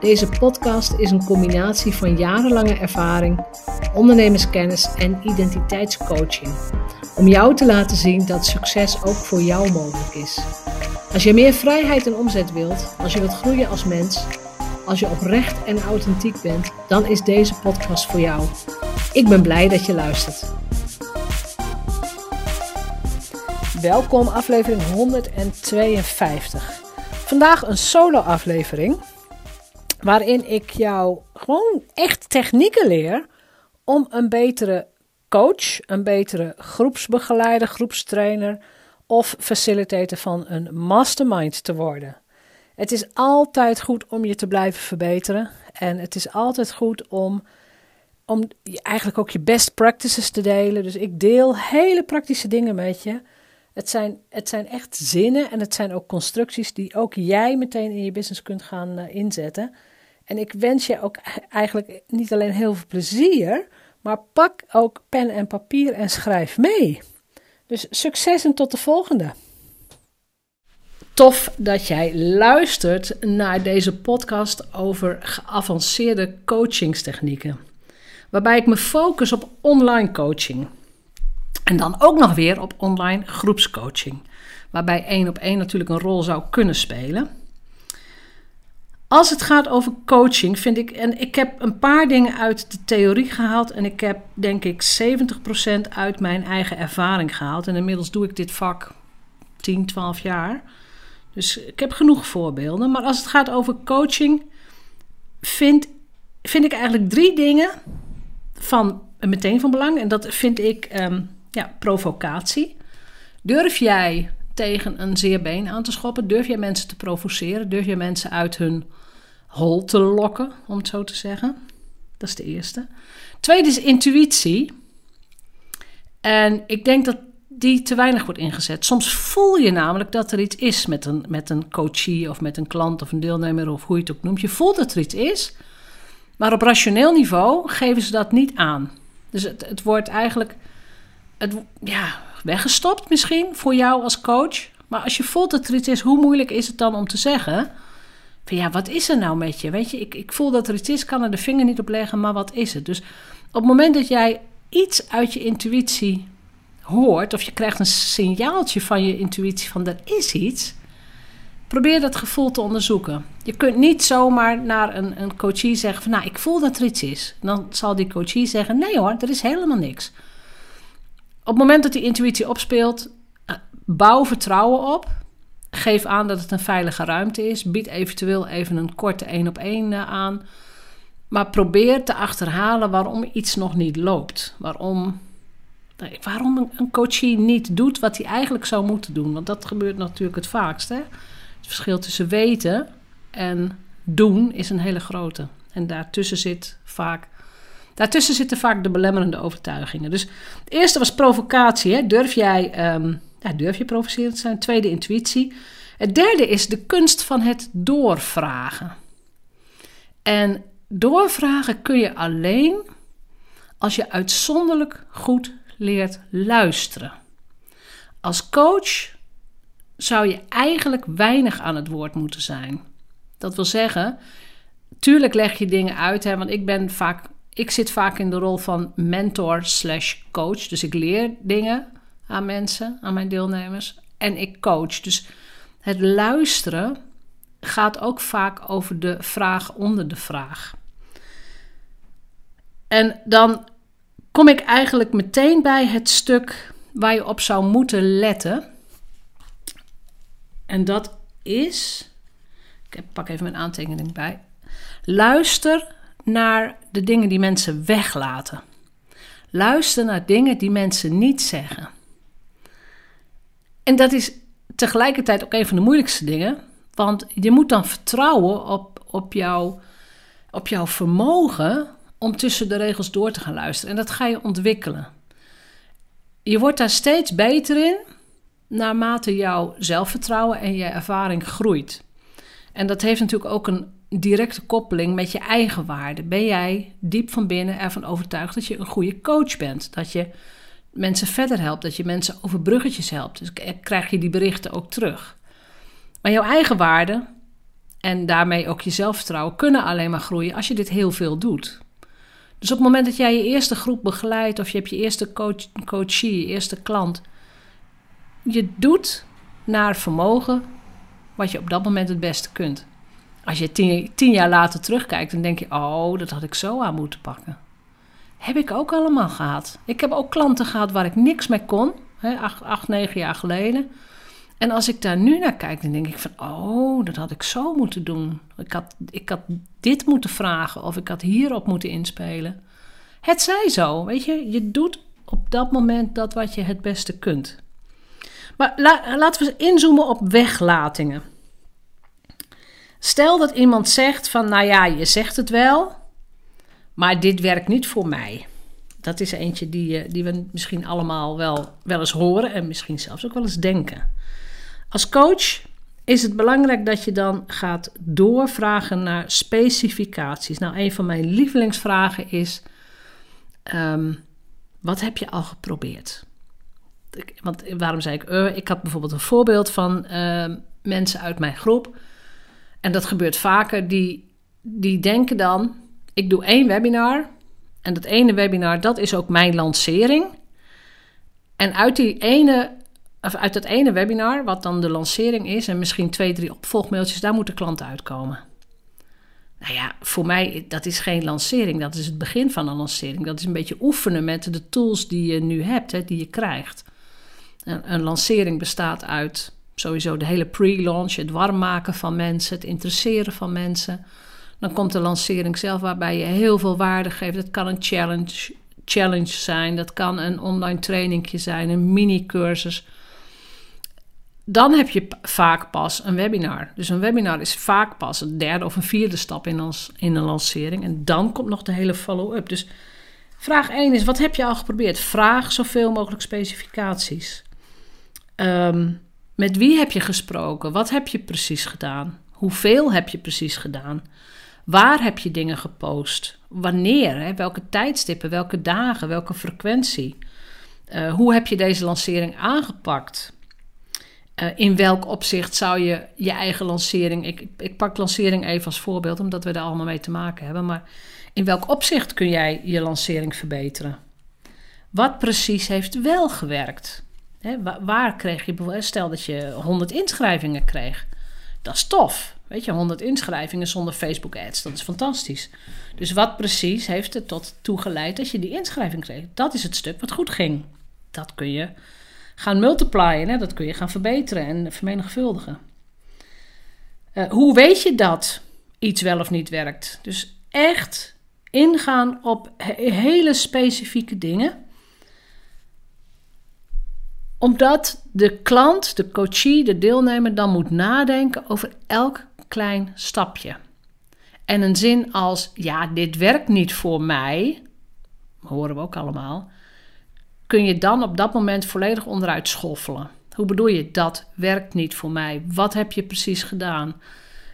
Deze podcast is een combinatie van jarenlange ervaring, ondernemerskennis en identiteitscoaching. Om jou te laten zien dat succes ook voor jou mogelijk is. Als je meer vrijheid en omzet wilt, als je wilt groeien als mens, als je oprecht en authentiek bent, dan is deze podcast voor jou. Ik ben blij dat je luistert. Welkom aflevering 152. Vandaag een solo aflevering waarin ik jou gewoon echt technieken leer om een betere coach, een betere groepsbegeleider, groepstrainer of facilitator van een mastermind te worden. Het is altijd goed om je te blijven verbeteren en het is altijd goed om, om eigenlijk ook je best practices te delen. Dus ik deel hele praktische dingen met je. Het zijn, het zijn echt zinnen en het zijn ook constructies die ook jij meteen in je business kunt gaan uh, inzetten. En ik wens je ook eigenlijk niet alleen heel veel plezier, maar pak ook pen en papier en schrijf mee. Dus succes en tot de volgende. Tof dat jij luistert naar deze podcast over geavanceerde coachingstechnieken. Waarbij ik me focus op online coaching. En dan ook nog weer op online groepscoaching. Waarbij één op één natuurlijk een rol zou kunnen spelen. Als het gaat over coaching, vind ik, en ik heb een paar dingen uit de theorie gehaald en ik heb denk ik 70% uit mijn eigen ervaring gehaald. En inmiddels doe ik dit vak 10, 12 jaar. Dus ik heb genoeg voorbeelden. Maar als het gaat over coaching, vind, vind ik eigenlijk drie dingen van meteen van belang. En dat vind ik um, ja, provocatie. Durf jij tegen een zeer been aan te schoppen? Durf jij mensen te provoceren? Durf jij mensen uit hun hol te lokken, om het zo te zeggen? Dat is de eerste. Tweede is intuïtie. En ik denk dat die te weinig wordt ingezet. Soms voel je namelijk dat er iets is met een, met een coachie of met een klant of een deelnemer of hoe je het ook noemt. Je voelt dat er iets is, maar op rationeel niveau geven ze dat niet aan. Dus het, het wordt eigenlijk het, ja, weggestopt misschien voor jou als coach. Maar als je voelt dat er iets is, hoe moeilijk is het dan om te zeggen... Van ja, wat is er nou met je? Weet je, ik, ik voel dat er iets is, kan er de vinger niet op leggen, maar wat is het? Dus op het moment dat jij iets uit je intuïtie hoort, of je krijgt een signaaltje van je intuïtie van er is iets, probeer dat gevoel te onderzoeken. Je kunt niet zomaar naar een, een coachie zeggen van nou, ik voel dat er iets is. Dan zal die coachie zeggen nee hoor, er is helemaal niks. Op het moment dat die intuïtie opspeelt, eh, bouw vertrouwen op. Geef aan dat het een veilige ruimte is. Bied eventueel even een korte één op één aan. Maar probeer te achterhalen waarom iets nog niet loopt. Waarom, waarom een coachie niet doet wat hij eigenlijk zou moeten doen. Want dat gebeurt natuurlijk het vaakst. Hè? Het verschil tussen weten en doen is een hele grote. En daartussen zit vaak Daartussen zitten vaak de belemmerende overtuigingen. Dus het eerste was provocatie. Hè? Durf jij um, ja, durf je provocerend te zijn? Tweede, intuïtie. Het derde is de kunst van het doorvragen. En doorvragen kun je alleen als je uitzonderlijk goed leert luisteren. Als coach zou je eigenlijk weinig aan het woord moeten zijn. Dat wil zeggen, tuurlijk leg je dingen uit, hè, want ik ben vaak ik zit vaak in de rol van mentor slash coach. Dus ik leer dingen aan mensen, aan mijn deelnemers. En ik coach. Dus het luisteren gaat ook vaak over de vraag onder de vraag. En dan kom ik eigenlijk meteen bij het stuk waar je op zou moeten letten. En dat is. Ik pak even mijn aantekening bij. Luister naar de dingen die mensen weglaten. Luister naar dingen die mensen niet zeggen. En dat is tegelijkertijd ook een van de moeilijkste dingen, want je moet dan vertrouwen op, op, jou, op jouw vermogen om tussen de regels door te gaan luisteren. En dat ga je ontwikkelen. Je wordt daar steeds beter in naarmate jouw zelfvertrouwen en je ervaring groeit. En dat heeft natuurlijk ook een directe koppeling met je eigen waarde. Ben jij diep van binnen ervan overtuigd dat je een goede coach bent? Dat je mensen verder helpt, dat je mensen over bruggetjes helpt. Dus krijg je die berichten ook terug. Maar jouw eigen waarde en daarmee ook je zelfvertrouwen kunnen alleen maar groeien als je dit heel veel doet. Dus op het moment dat jij je eerste groep begeleidt of je hebt je eerste coach, coachie, je eerste klant, je doet naar vermogen wat je op dat moment het beste kunt. Als je tien, tien jaar later terugkijkt, dan denk je: Oh, dat had ik zo aan moeten pakken. Heb ik ook allemaal gehad. Ik heb ook klanten gehad waar ik niks mee kon, hè, acht, acht, negen jaar geleden. En als ik daar nu naar kijk, dan denk ik van, oh, dat had ik zo moeten doen. Ik had, ik had dit moeten vragen of ik had hierop moeten inspelen. Het zij zo, weet je. Je doet op dat moment dat wat je het beste kunt. Maar laten we inzoomen op weglatingen. Stel dat iemand zegt van, nou ja, je zegt het wel, maar dit werkt niet voor mij. Dat is eentje die, die we misschien allemaal wel, wel eens horen en misschien zelfs ook wel eens denken. Als coach is het belangrijk dat je dan gaat doorvragen naar specificaties. Nou, een van mijn lievelingsvragen is: ehm, wat heb je al geprobeerd? Want waarom zei ik, uh, ik had bijvoorbeeld een voorbeeld van ehm, mensen uit mijn groep. En dat gebeurt vaker. Die, die denken dan, ik doe één webinar. En dat ene webinar, dat is ook mijn lancering. En uit die ene uit dat ene webinar, wat dan de lancering is, en misschien twee, drie opvolgmailtjes, daar moeten klanten uitkomen. Nou ja, voor mij, dat is geen lancering. Dat is het begin van een lancering. Dat is een beetje oefenen met de tools die je nu hebt, hè, die je krijgt. Een, een lancering bestaat uit sowieso de hele pre-launch, het warm maken van mensen, het interesseren van mensen. Dan komt de lancering zelf, waarbij je heel veel waarde geeft. Dat kan een challenge, challenge zijn, dat kan een online trainingje zijn, een mini-cursus dan heb je vaak pas een webinar. Dus een webinar is vaak pas een derde of een vierde stap in, ons, in een lancering. En dan komt nog de hele follow-up. Dus vraag 1 is: wat heb je al geprobeerd? Vraag zoveel mogelijk specificaties. Ehm, met wie heb je gesproken? Wat heb je precies gedaan? Hoeveel heb je precies gedaan? Waar heb je dingen gepost? Wanneer? Hè? Welke tijdstippen? Welke dagen? Welke frequentie? Uh, hoe heb je deze lancering aangepakt? Eh, in welk opzicht zou je je eigen lancering. Ik, ik pak lancering even als voorbeeld, omdat we daar allemaal mee te maken hebben. Maar in welk opzicht kun jij je lancering verbeteren? Wat precies heeft wel gewerkt? waar, kreeg je. Stel dat je 100 inschrijvingen kreeg. Dat is tof. Weet je, 100 inschrijvingen zonder Facebook ads. Dat is fantastisch. Dus wat precies heeft er tot toegeleid dat je die inschrijving kreeg? Dat is het stuk wat goed ging. Dat kun je gaan multiplyen. Hè? Dat kun je gaan verbeteren en vermenigvuldigen. Uh, hoe weet je dat iets wel of niet werkt? Dus echt ingaan op hele specifieke dingen. Omdat de klant, de coachie, de deelnemer dan moet nadenken over elk klein stapje. En een zin als: ja, dit werkt niet voor mij, horen we ook allemaal kun je dan op dat moment volledig onderuit schoffelen. Hoe bedoel je dat werkt niet voor mij? Wat heb je precies gedaan?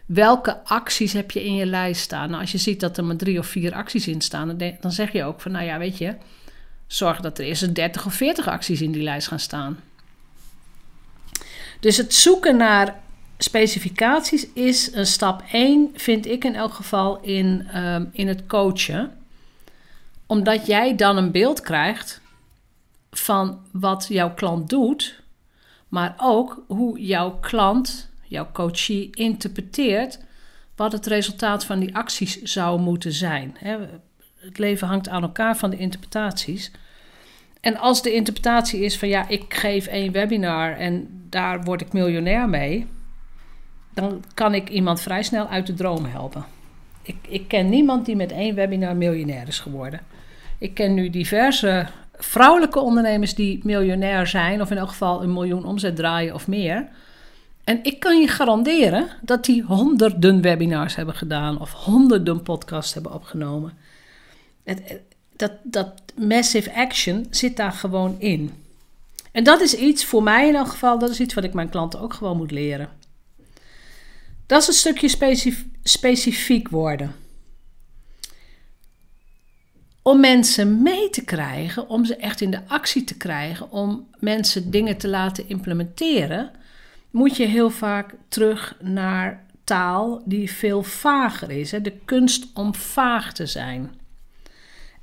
Welke acties heb je in je lijst staan? Nou, als je ziet dat er maar drie of vier acties in staan, dan zeg je ook van, nou ja, weet je, zorg dat er eerst 30 of 40 acties in die lijst gaan staan. Dus het zoeken naar specificaties is een stap 1, vind ik in elk geval, in, um, in het coachen. Omdat jij dan een beeld krijgt van wat jouw klant doet, maar ook hoe jouw klant, jouw coachie, interpreteert wat het resultaat van die acties zou moeten zijn. Het leven hangt aan elkaar van de interpretaties. En als de interpretatie is van ja, ik geef één webinar en daar word ik miljonair mee, dan kan ik iemand vrij snel uit de droom helpen. Ik, ik ken niemand die met één webinar miljonair is geworden. Ik ken nu diverse vrouwelijke ondernemers die miljonair zijn, of in elk geval een miljoen omzet draaien of meer. En ik kan je garanderen dat die honderden webinars hebben gedaan of honderden podcasts hebben opgenomen. Dat, dat massive action zit daar gewoon in. En dat is iets, voor mij in elk geval, dat is iets wat ik mijn klanten ook gewoon moet leren. Dat is een stukje specif specifiek worden. Om mensen mee te krijgen, om ze echt in de actie te krijgen, om mensen dingen te laten implementeren, moet je heel vaak terug naar taal die veel vager is. Hè? De kunst om vaag te zijn.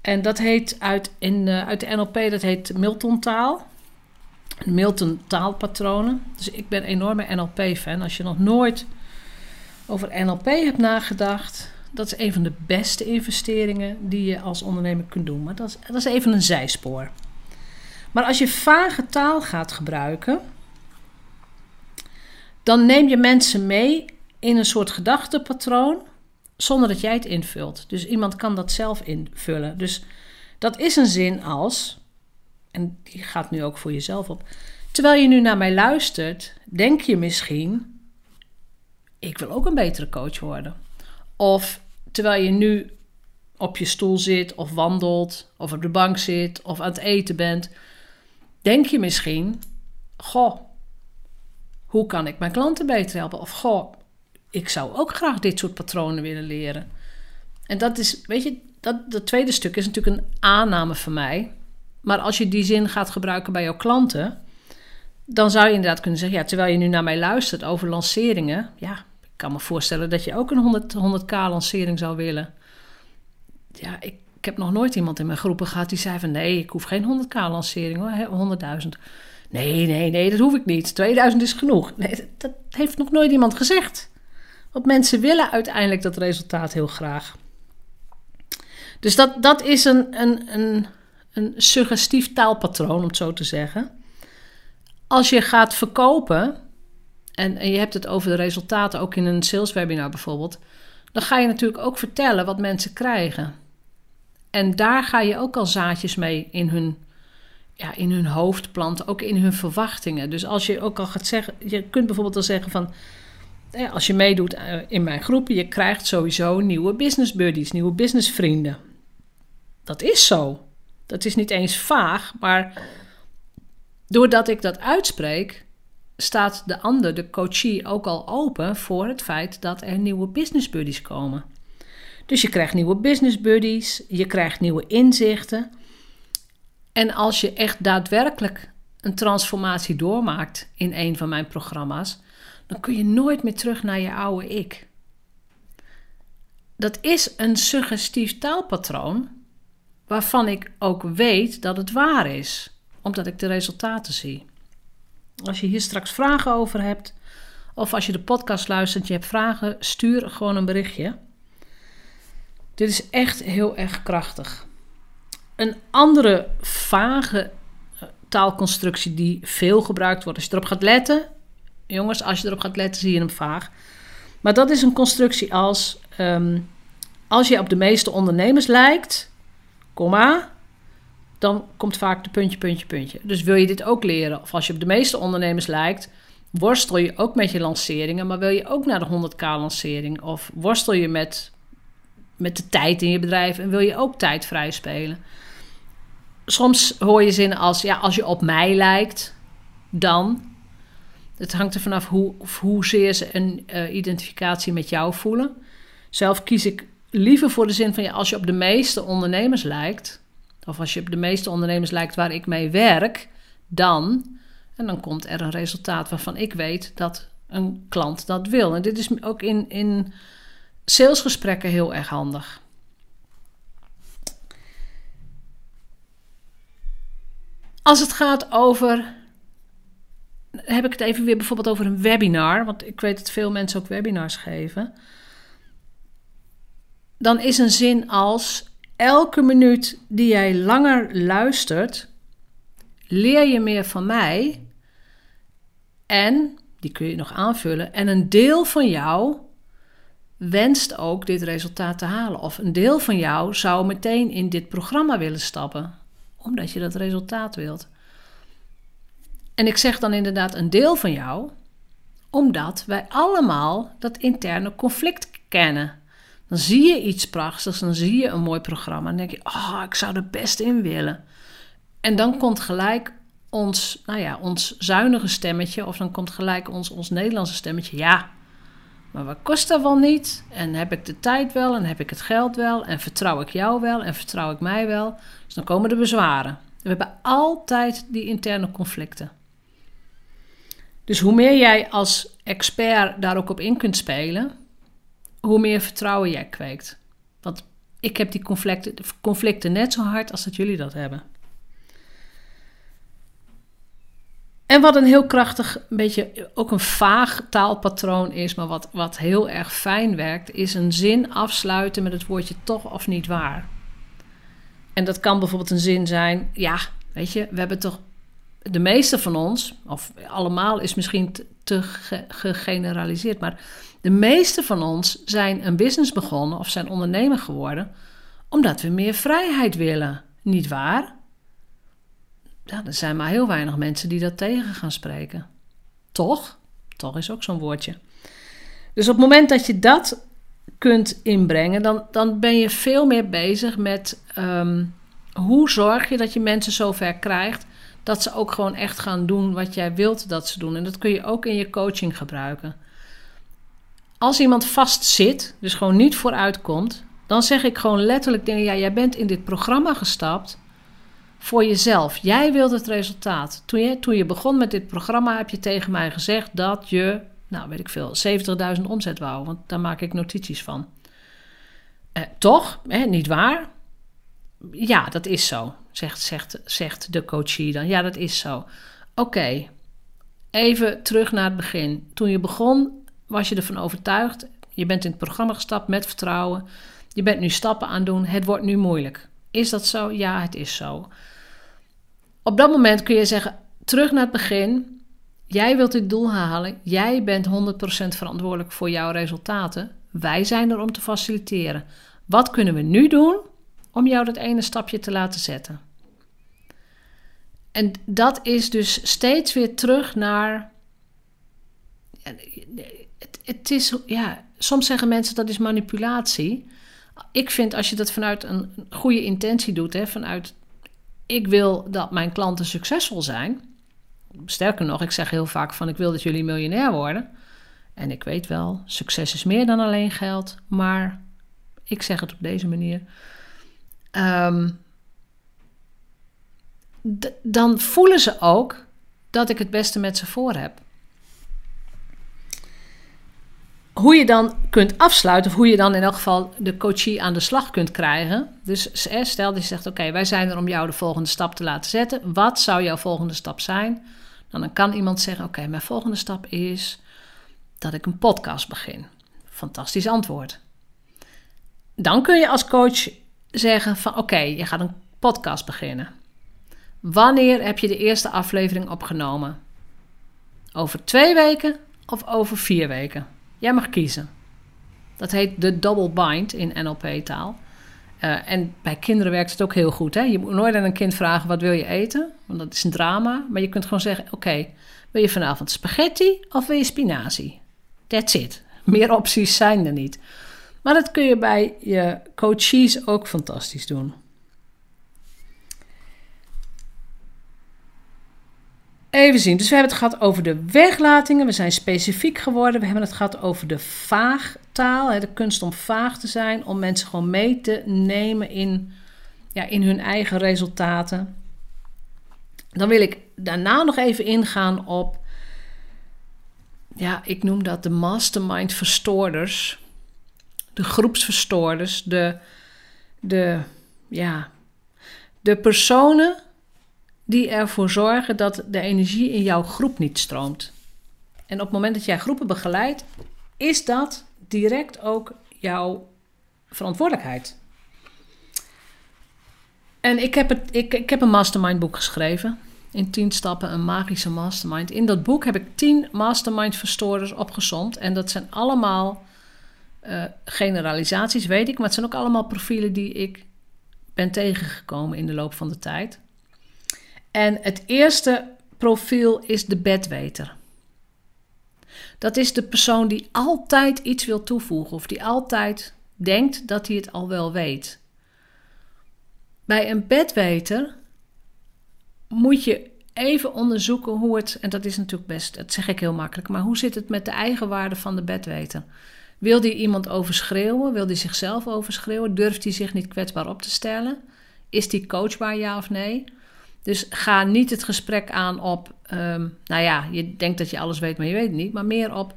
En dat heet uit, in, uh, uit de NLP, dat heet Milton-taal. Milton-taalpatronen. Dus ik ben een enorme NLP-fan. Als je nog nooit over NLP hebt nagedacht, dat is een van de beste investeringen die je als ondernemer kunt doen. Maar dat is, dat is even een zijspoor. Maar als je vage taal gaat gebruiken, dan neem je mensen mee in een soort gedachtepatroon zonder dat jij het invult. Dus iemand kan dat zelf invullen. Dus dat is een zin als, en die gaat nu ook voor jezelf op. Terwijl je nu naar mij luistert, denk je misschien: ik wil ook een betere coach worden. Of terwijl je nu op je stoel zit, of wandelt, of op de bank zit, of aan het eten bent, denk je misschien: goh, hoe kan ik mijn klanten beter helpen? Of goh, ik zou ook graag dit soort patronen willen leren. En dat is, weet je, dat, tweede stuk is natuurlijk een aanname van mij. Maar als je die zin gaat gebruiken bij jouw klanten, dan zou je inderdaad kunnen zeggen: ja, terwijl je nu naar mij luistert over lanceringen, ja, ik kan me voorstellen dat je ook een 100, 100k lancering zou willen. Ja, ik, heb nog nooit iemand in mijn groepen gehad die zei van nee, ik hoef geen 100k lancering hoor, 100.000. Nee, nee, nee, dat hoef ik niet. 2000 is genoeg. Nee, dat heeft nog nooit iemand gezegd. Want mensen willen uiteindelijk dat resultaat heel graag. Dus dat, dat is een, een, een, een suggestief taalpatroon, om het zo te zeggen. Als je gaat verkopen, en, en je hebt het over de resultaten, ook in een saleswebinar bijvoorbeeld, dan ga je natuurlijk ook vertellen wat mensen krijgen. En daar ga je ook al zaadjes mee in hun, ja, in hun hoofd planten, ook in hun verwachtingen. Dus als je ook al gaat zeggen, je kunt bijvoorbeeld al zeggen van als je meedoet eh, in mijn groep, je krijgt sowieso nieuwe business buddies, nieuwe businessvrienden. Dat is zo. Dat is niet eens vaag, maar doordat ik dat uitspreek, staat de ander, de coachie, ook al open voor het feit dat er nieuwe business buddies komen. Dus je krijgt nieuwe business buddies, je krijgt nieuwe inzichten. En als je echt daadwerkelijk een transformatie doormaakt in een van mijn programma's, dan kun je nooit meer terug naar je oude ik. Dat is een suggestief taalpatroon waarvan ik ook weet dat het waar is, omdat ik de resultaten zie. Als je hier straks vragen over hebt, of als je de podcast luistert en je hebt vragen, stuur gewoon een berichtje. Dit is echt heel erg krachtig. Een andere vage taalconstructie die veel gebruikt wordt, als je erop gaat letten, jongens, als je erop gaat letten, zie je hem vaag. Maar dat is een constructie als: ehm, als je op de meeste ondernemers lijkt, komma, dan komt vaak de puntje, puntje, puntje. Dus wil je dit ook leren, of als je op de meeste ondernemers lijkt, worstel je ook met je lanceringen, maar wil je ook naar de 100k lancering? Of worstel je met, met de tijd in je bedrijf en wil je ook tijd vrij spelen? Soms hoor je zinnen als: ja, als je op mij lijkt, dan. Het hangt er vanaf hoe, hoezeer ze een uh, identificatie met jou voelen. Zelf kies ik liever voor de zin van ja, als je op de meeste ondernemers lijkt, of als je op de meeste ondernemers lijkt waar ik mee werk, dan. En dan komt er een resultaat waarvan ik weet dat een klant dat wil. En dit is ook in, in salesgesprekken heel erg handig. Als het gaat over heb ik het even weer bijvoorbeeld over een webinar. Want ik weet dat veel mensen ook webinars geven. Dan is een zin als: elke minuut die jij langer luistert, leer je meer van mij. En, die kun je nog aanvullen, en een deel van jou wenst ook dit resultaat te halen. Of een deel van jou zou meteen in dit programma willen stappen, omdat je dat resultaat wilt. En ik zeg dan inderdaad een deel van jou, omdat wij allemaal dat interne conflict kennen. Dan zie je iets prachtigs, dan zie je een mooi programma. En denk je, oh, ik zou er best in willen. En dan komt gelijk ons, nou ja, ons zuinige stemmetje, of dan komt gelijk ons, ons Nederlandse stemmetje. Ja, maar wat kost dat wel niet? En heb ik de tijd wel? En heb ik het geld wel? En vertrouw ik jou wel? En vertrouw ik mij wel? Dus dan komen de bezwaren. We hebben altijd die interne conflicten. Dus hoe meer jij als expert daar ook op in kunt spelen, hoe meer vertrouwen jij kweekt. Want ik heb die conflicten, conflicten net zo hard als dat jullie dat hebben. En wat een heel krachtig, een beetje ook een vaag taalpatroon is, maar wat, wat heel erg fijn werkt, is een zin afsluiten met het woordje toch of niet waar. En dat kan bijvoorbeeld een zin zijn, ja, weet je, we hebben toch, de meeste van ons, of allemaal is misschien te, gegeneraliseerd, maar de meeste van ons zijn een business begonnen of zijn ondernemer geworden omdat we meer vrijheid willen. Niet waar? ja, er zijn maar heel weinig mensen die dat tegen gaan spreken. Toch? Toch is ook zo'n woordje. Dus op het moment dat je dat kunt inbrengen, dan, dan ben je veel meer bezig met ehm, hoe zorg je dat je mensen zover krijgt dat ze ook gewoon echt gaan doen wat jij wilt dat ze doen. En dat kun je ook in je coaching gebruiken. Als iemand vast zit, dus gewoon niet vooruit komt, dan zeg ik gewoon letterlijk. Ja, jij bent in dit programma gestapt voor jezelf. Jij wilt het resultaat. Toen je, toen je begon met dit programma heb je tegen mij gezegd dat je, nou weet ik veel, 70.000 omzet wou. Want daar maak ik notities van. Eh, toch? Eh, niet waar? Ja, dat is zo, zegt, zegt, zegt de coachie dan. Ja, dat is zo. Oké, even terug naar het begin. Toen je begon, was je ervan overtuigd. Je bent in het programma gestapt met vertrouwen. Je bent nu stappen aan doen. Het wordt nu moeilijk. Is dat zo? Ja, het is zo. Op dat moment kun je zeggen: terug naar het begin. Jij wilt dit doel halen. Jij bent 100% verantwoordelijk voor jouw resultaten. Wij zijn er om te faciliteren. Wat kunnen we nu doen om jou dat ene stapje te laten zetten? En dat is dus steeds weer terug naar. Het, het is, ja, soms zeggen mensen dat is manipulatie. Ik vind als je dat vanuit een goede intentie doet, hè, vanuit ik wil dat mijn klanten succesvol zijn. Sterker nog, ik zeg heel vaak van ik wil dat jullie miljonair worden. En ik weet wel, succes is meer dan alleen geld, maar ik zeg het op deze manier. Ehm, dan voelen ze ook dat ik het beste met ze voor heb. hoe je dan kunt afsluiten, of hoe je dan in elk geval de coachie aan de slag kunt krijgen. Dus stel dat je zegt: Oké, wij zijn er om jou de volgende stap te laten zetten. Wat zou jouw volgende stap zijn? Dan kan iemand zeggen: Oké, mijn volgende stap is dat ik een podcast begin. Fantastisch antwoord. Dan kun je als coach zeggen: van Oké, je gaat een podcast beginnen. Wanneer heb je de eerste aflevering opgenomen? Over twee weken of over vier weken? Jij mag kiezen. Dat heet de double bind in NLP-taal. Eh, en bij kinderen werkt het ook heel goed. Hè? Je moet nooit aan een kind vragen: wat wil je eten? Want dat is een drama. Maar je kunt gewoon zeggen: Oké, wil je vanavond spaghetti of wil je spinazie? That's it. Meer opties zijn er niet. Maar dat kun je bij je coaches ook fantastisch doen. Even zien. Dus we hebben het gehad over de weglatingen. We zijn specifiek geworden. We hebben het gehad over de vaagtaal. De kunst om vaag te zijn. Om mensen gewoon mee te nemen in, ja, in hun eigen resultaten. Dan wil ik daarna nog even ingaan op. Ja, ik noem dat de mastermind verstoorders. De groepsverstoorders. De, de, ja, de personen die ervoor zorgen dat de energie in jouw groep niet stroomt. En op het moment dat jij groepen begeleidt, is dat direct ook jouw verantwoordelijkheid. En ik heb, het, ik, ik heb een mastermind boek geschreven. In 10 stappen een magische mastermind. In dat boek heb ik 10 mastermind verstoorders opgezomd. En dat zijn allemaal uh, generalisaties, weet ik. Maar het zijn ook allemaal profielen die ik ben tegengekomen in de loop van de tijd. En het eerste profiel is de bedweter. Dat is de persoon die altijd iets wil toevoegen of die altijd denkt dat hij het al wel weet. Bij een bedweter moet je even onderzoeken hoe het, en dat is natuurlijk best, dat zeg ik heel makkelijk, maar hoe zit het met de eigenwaarde van de bedweter? Wil die iemand overschreeuwen? Wil die zichzelf overschreeuwen? Durft hij zich niet kwetsbaar op te stellen? Is die coachbaar, ja of nee? Dus ga niet het gesprek aan op, ehm, nou ja, je denkt dat je alles weet, maar je weet het niet. Maar meer op,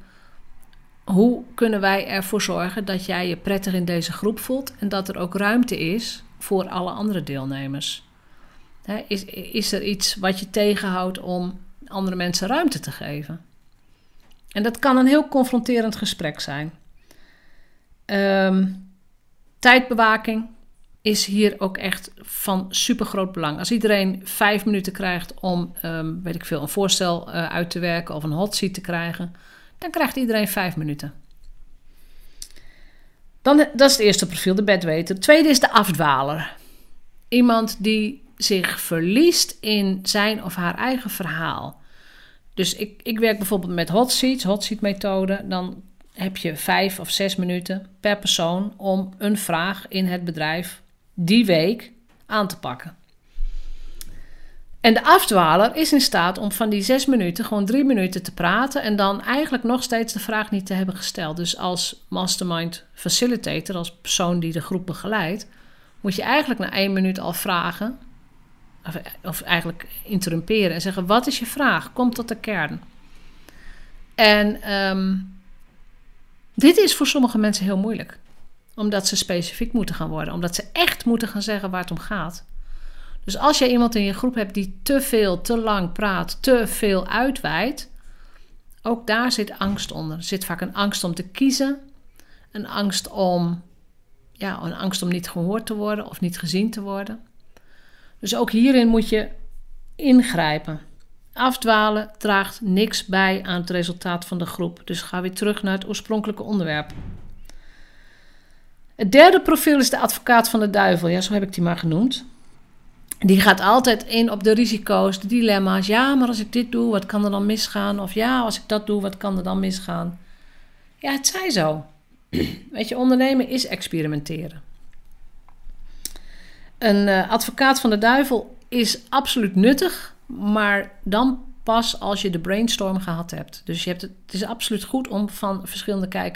hoe kunnen wij ervoor zorgen dat jij je prettig in deze groep voelt en dat er ook ruimte is voor alle andere deelnemers? is, is er iets wat je tegenhoudt om andere mensen ruimte te geven? En dat kan een heel confronterend gesprek zijn. Um, tijdbewaking is hier ook echt van super groot belang. Als iedereen vijf minuten krijgt om, um, weet ik veel, een voorstel uh, uit te werken of een hot seat te krijgen, dan krijgt iedereen vijf minuten. Dan, dat is het eerste profiel, de bedweter. Tweede is de afdwaler. Iemand die zich verliest in zijn of haar eigen verhaal. Dus ik, ik werk bijvoorbeeld met hot seats, hot seat methode. Dan heb je vijf of zes minuten per persoon om een vraag in het bedrijf die week aan te pakken. En de afdwaler is in staat om van die zes minuten gewoon drie minuten te praten en dan eigenlijk nog steeds de vraag niet te hebben gesteld. Dus als mastermind facilitator, als persoon die de groep begeleidt, moet je eigenlijk na één minuut al vragen, of, of eigenlijk interrumperen en zeggen: Wat is je vraag? Kom tot de kern. En um, dit is voor sommige mensen heel moeilijk, omdat ze specifiek moeten gaan worden, omdat ze echt moeten gaan zeggen waar het om gaat. Dus als je iemand in je groep hebt die te veel, te lang praat, te veel uitweidt, ook daar zit angst onder. Er zit vaak een angst om te kiezen, een angst om, ja, een angst om niet gehoord te worden of niet gezien te worden. Dus ook hierin moet je ingrijpen. Afdwalen draagt niks bij aan het resultaat van de groep. Dus ga weer terug naar het oorspronkelijke onderwerp. Het derde profiel is de advocaat van de duivel. Ja, zo heb ik die maar genoemd. Die gaat altijd in op de risico's, de dilemma's. Ja, maar als ik dit doe, wat kan er dan misgaan? Of ja, als ik dat doe, wat kan er dan misgaan? Ja, het zij zo. Weet je, ondernemen is experimenteren. Een uh, advocaat van de duivel is absoluut nuttig, maar dan pas als je de brainstorm gehad hebt. Dus je hebt het, het is absoluut goed om van verschillende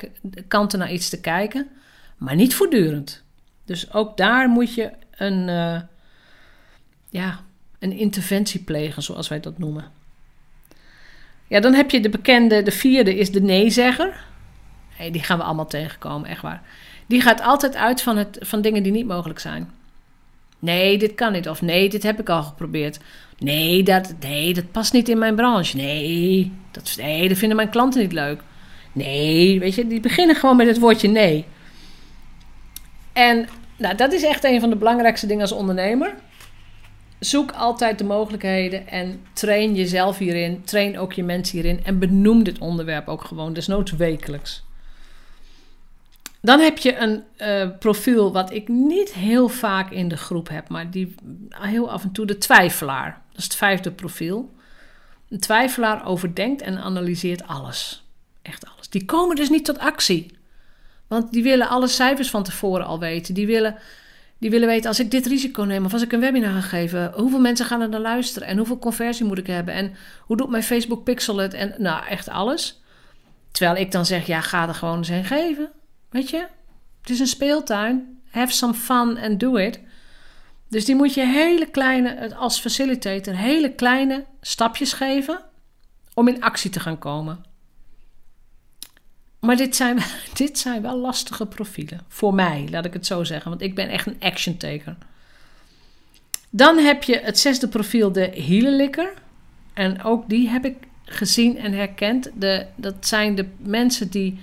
kanten naar iets te kijken, maar niet voortdurend. Dus ook daar moet je een, uh, ja, een interventie plegen, zoals wij dat noemen. Ja, dan heb je de bekende, de vierde is de nee-zegger. Hey, die gaan we allemaal tegenkomen, echt waar. Die gaat altijd uit van, het, van dingen die niet mogelijk zijn. Nee, dit kan niet. Of nee, dit heb ik al geprobeerd. Nee, dat, nee, dat past niet in mijn branche. Nee dat, nee, vinden mijn klanten niet leuk. Nee, weet je, die beginnen gewoon met het woordje nee. En nou, dat is echt een van de belangrijkste dingen als ondernemer. Zoek altijd de mogelijkheden en train jezelf hierin. Train ook je mensen hierin. En benoem dit onderwerp ook gewoon, desnoods wekelijks. Dan heb je een uh, profiel wat ik niet heel vaak in de groep heb, maar die heel af en toe de twijfelaar. Dat is het vijfde profiel. Een twijfelaar overdenkt en analyseert alles. Echt alles. Die komen dus niet tot actie. Want die willen alle cijfers van tevoren al weten. Die willen, die willen weten, als ik dit risico neem of als ik een webinar ga geven, hoeveel mensen gaan er naar luisteren en hoeveel conversie moet ik hebben en hoe doet mijn Facebook Pixel het en nou echt alles. Terwijl ik dan zeg, ja, ga er gewoon eens heen geven. Weet je, het is een speeltuin. Have some fun and do it. Dus die moet je hele kleine, als facilitator, hele kleine stapjes geven om in actie te gaan komen. Maar dit zijn, dit zijn wel lastige profielen. Voor mij, laat ik het zo zeggen. Want ik ben echt een action taker. Dan heb je het zesde profiel, de hielenlikker. En ook die heb ik gezien en herkend. De, dat zijn de mensen die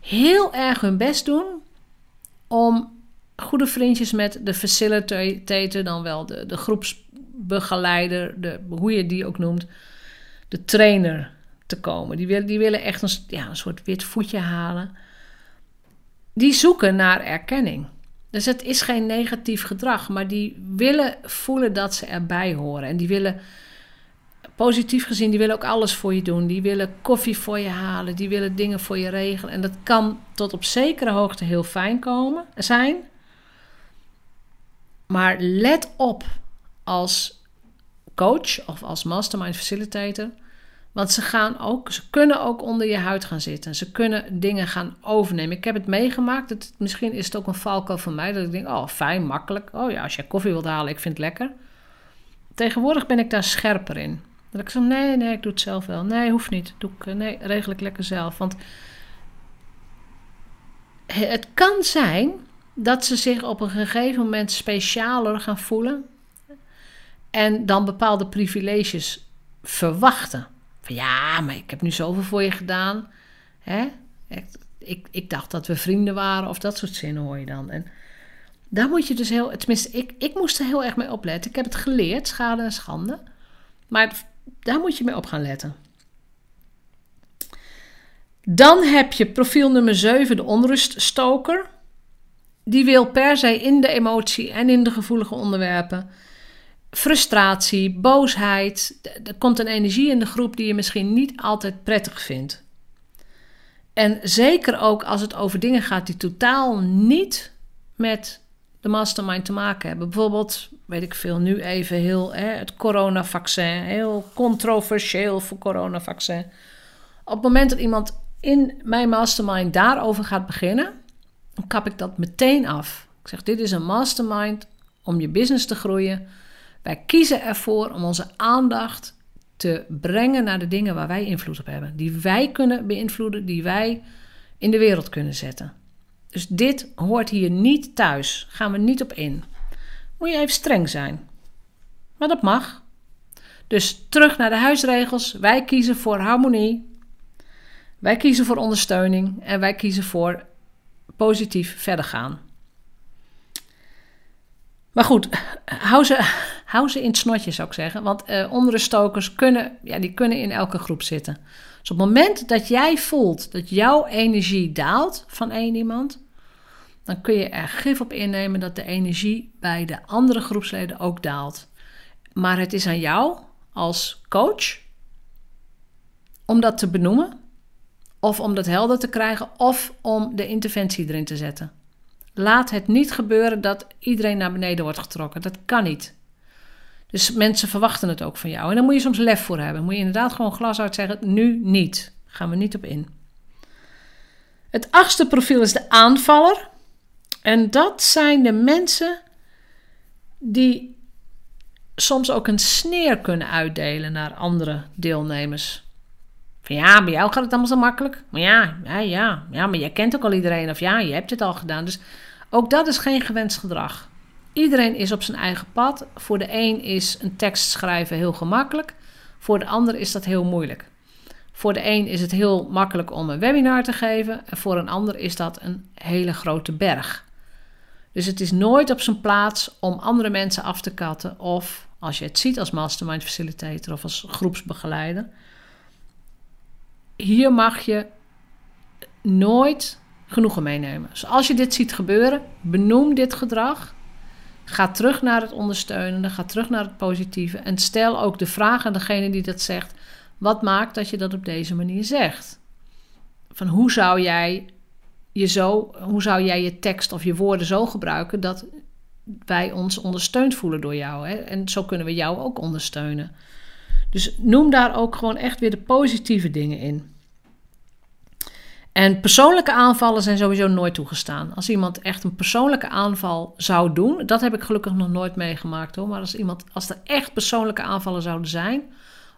heel erg hun best doen om goede vriendjes met de facilitator, dan wel de, de groepsbegeleider, de, hoe je die ook noemt, de trainer te komen. Die willen, die willen echt een, ja, een soort wit voetje halen. Die zoeken naar erkenning. Dus het is geen negatief gedrag, maar die willen voelen dat ze erbij horen. En die willen positief gezien, die willen ook alles voor je doen. Die willen koffie voor je halen, die willen dingen voor je regelen. En dat kan tot op zekere hoogte heel fijn komen, zijn. Maar let op als coach of als mastermind facilitator. Want ze, gaan ook, ze kunnen ook onder je huid gaan zitten. Ze kunnen dingen gaan overnemen. Ik heb het meegemaakt. Dat, misschien is het ook een valkuil voor mij. Dat ik denk, oh fijn, makkelijk. Oh ja, als je koffie wilt halen, ik vind het lekker. Tegenwoordig ben ik daar scherper in. Dat ik zeg, nee, nee, ik doe het zelf wel. Nee, hoeft niet. Doe ik, eh, nee, regel ik lekker zelf. Want het kan zijn dat ze zich op een gegeven moment specialer gaan voelen. En dan bepaalde privileges verwachten. Van ja, maar ik heb nu zoveel voor je gedaan. Hè? Ik, ik, ik dacht dat we vrienden waren of dat soort zinnen hoor je dan. En daar moet je dus heel, tenminste, ik, ik moest er heel erg mee opletten. Ik heb het geleerd, schade en schande. Maar daar moet je mee op gaan letten. Dan heb je profiel nummer 7, de onruststoker. Die wil per se in de emotie en in de gevoelige onderwerpen frustratie, boosheid. Er komt een energie in de groep die je misschien niet altijd prettig vindt. En zeker ook als het over dingen gaat die totaal niet met de mastermind te maken hebben. Bijvoorbeeld, weet ik veel, nu even heel hè, het coronavaccin. Heel controversieel voor coronavaccin. Op het moment dat iemand in mijn mastermind daarover gaat beginnen, dan kap ik dat meteen af. Ik zeg: Dit is een mastermind om je business te groeien. Wij kiezen ervoor om onze aandacht te brengen naar de dingen waar wij invloed op hebben. Die wij kunnen beïnvloeden, die wij in de wereld kunnen zetten. Dus dit hoort hier niet thuis. Gaan we niet op in. Moet je even streng zijn. Maar dat mag. Dus terug naar de huisregels. Wij kiezen voor harmonie. Wij kiezen voor ondersteuning. En wij kiezen voor positief verder gaan. Maar goed, hou ze, hou ze in het snotje zou ik zeggen. Want onderstokers kunnen, ja, die kunnen in elke groep zitten. Dus op het moment dat jij voelt dat jouw energie daalt van één iemand, dan kun je er gif op innemen dat de energie bij de andere groepsleden ook daalt. Maar het is aan jou als coach om dat te benoemen, of om dat helder te krijgen, of om de interventie erin te zetten. Laat het niet gebeuren dat iedereen naar beneden wordt getrokken. Dat kan niet. Dus mensen verwachten het ook van jou. En daar moet je soms lef voor hebben. Moet je inderdaad gewoon glas uit zeggen: nu niet. Gaan we niet op in. Het achtste profiel is de aanvaller. En dat zijn de mensen die soms ook een sneer kunnen uitdelen naar andere deelnemers. Van ja, bij jou gaat het allemaal zo makkelijk. Maar ja, ja, ja, ja, maar jij kent ook al iedereen. Of ja, je hebt het al gedaan. Dus ook dat is geen gewenst gedrag. Iedereen is op zijn eigen pad. Voor de een is een tekst schrijven heel gemakkelijk. Voor de ander is dat heel moeilijk. Voor de een is het heel makkelijk om een webinar te geven. En voor een ander is dat een hele grote berg. Dus het is nooit op zijn plaats om andere mensen af te katten. Of als je het ziet als mastermind facilitator of als groepsbegeleider. Hier mag je nooit genoegen meenemen. Dus als je dit ziet gebeuren, benoem dit gedrag. Ga terug naar het ondersteunende, ga terug naar het positieve. En stel ook de vraag aan degene die dat zegt: wat maakt dat je dat op deze manier zegt? Van hoe zou jij je zo, hoe zou jij je tekst of je woorden zo gebruiken dat wij ons ondersteund voelen door jou? Hè? En zo kunnen we jou ook ondersteunen. Dus noem daar ook gewoon echt weer de positieve dingen in. En persoonlijke aanvallen zijn sowieso nooit toegestaan. Als iemand echt een persoonlijke aanval zou doen, dat heb ik gelukkig nog nooit meegemaakt hoor. Maar als, iemand, als er echt persoonlijke aanvallen zouden zijn,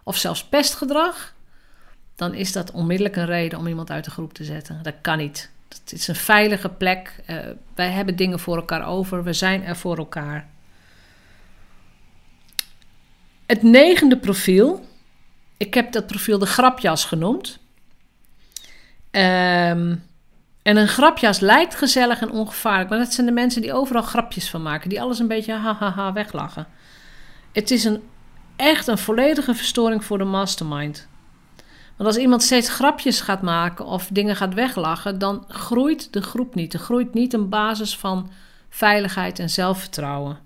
of zelfs pestgedrag, dan is dat onmiddellijk een reden om iemand uit de groep te zetten. Dat kan niet. Het is een veilige plek. Uh, wij hebben dingen voor elkaar over. We zijn er voor elkaar. Het negende profiel. Ik heb dat profiel de grapjas genoemd. Um, en een grapjas lijkt gezellig en ongevaarlijk, maar dat zijn de mensen die overal grapjes van maken, die alles een beetje ha weglachen. Het is een, echt een volledige verstoring voor de mastermind. Want als iemand steeds grapjes gaat maken of dingen gaat weglachen, dan groeit de groep niet. Er groeit niet een basis van veiligheid en zelfvertrouwen.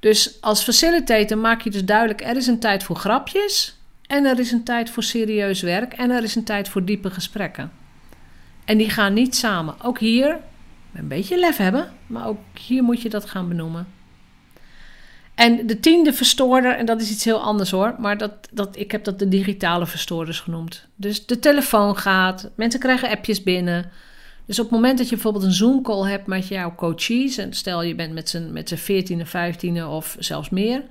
Dus als facilitator maak je dus duidelijk: er is een tijd voor grapjes. En er is een tijd voor serieus werk. En er is een tijd voor diepe gesprekken. En die gaan niet samen. Ook hier, een beetje lef hebben, maar ook hier moet je dat gaan benoemen. En de tiende verstoorder, en dat is iets heel anders hoor, maar dat, dat, ik heb dat de digitale verstoorders genoemd. Dus de telefoon gaat, mensen krijgen appjes binnen. Dus op het moment dat je bijvoorbeeld een Zoom-call hebt met jouw coaches, en stel je bent met z'n, met z'n 14e, 15e of zelfs meer,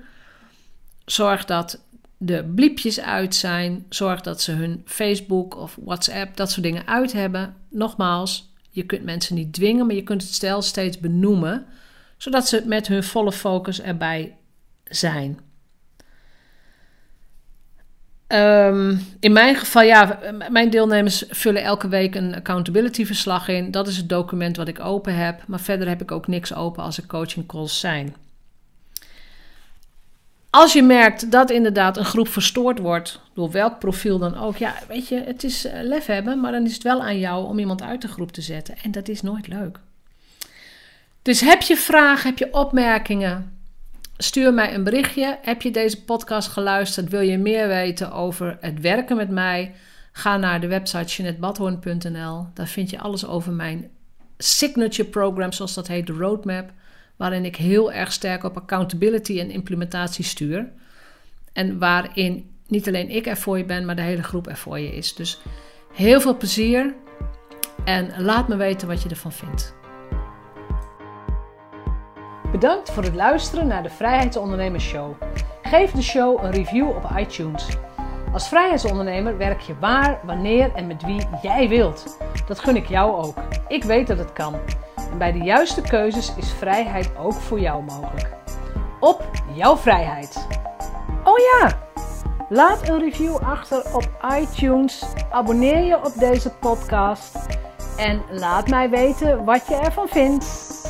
zorg dat de bliepjes uit zijn. Zorg dat ze hun Facebook of WhatsApp, dat soort dingen uit hebben. Nogmaals, je kunt mensen niet dwingen, maar je kunt het stel steeds benoemen, zodat ze met hun volle focus erbij zijn. Ehm, in mijn geval, ja, mijn deelnemers vullen elke week een accountability verslag in. Dat is het document wat ik open heb. Maar verder heb ik ook niks open als er coaching calls zijn. Als je merkt dat inderdaad een groep verstoord wordt, door welk profiel dan ook, ja, weet je, het is eh, lef hebben, maar dan is het wel aan jou om iemand uit de groep te zetten. En dat is nooit leuk. Dus heb je vragen, heb je opmerkingen, stuur mij een berichtje. Heb je deze podcast geluisterd? Wil je meer weten over het werken met mij? Ga naar de website jeanettebadhoorn.nl. Daar vind je alles over mijn signature program, zoals dat heet, de roadmap waarin ik heel erg sterk op accountability en implementatie stuur. En waarin niet alleen ik er voor je ben, maar de hele groep er voor je is. Dus heel veel plezier en laat me weten wat je ervan vindt. Bedankt voor het luisteren naar de Vrijheidsondernemers Show. Geef de show een review op iTunes. Als vrijheidsondernemer werk je waar, wanneer en met wie jij wilt. Dat gun ik jou ook. Ik weet dat het kan. En bij de juiste keuzes is vrijheid ook voor jou mogelijk. Op jouw vrijheid. Oh ja, laat een review achter op iTunes. Abonneer je op deze podcast. En laat mij weten wat je ervan vindt.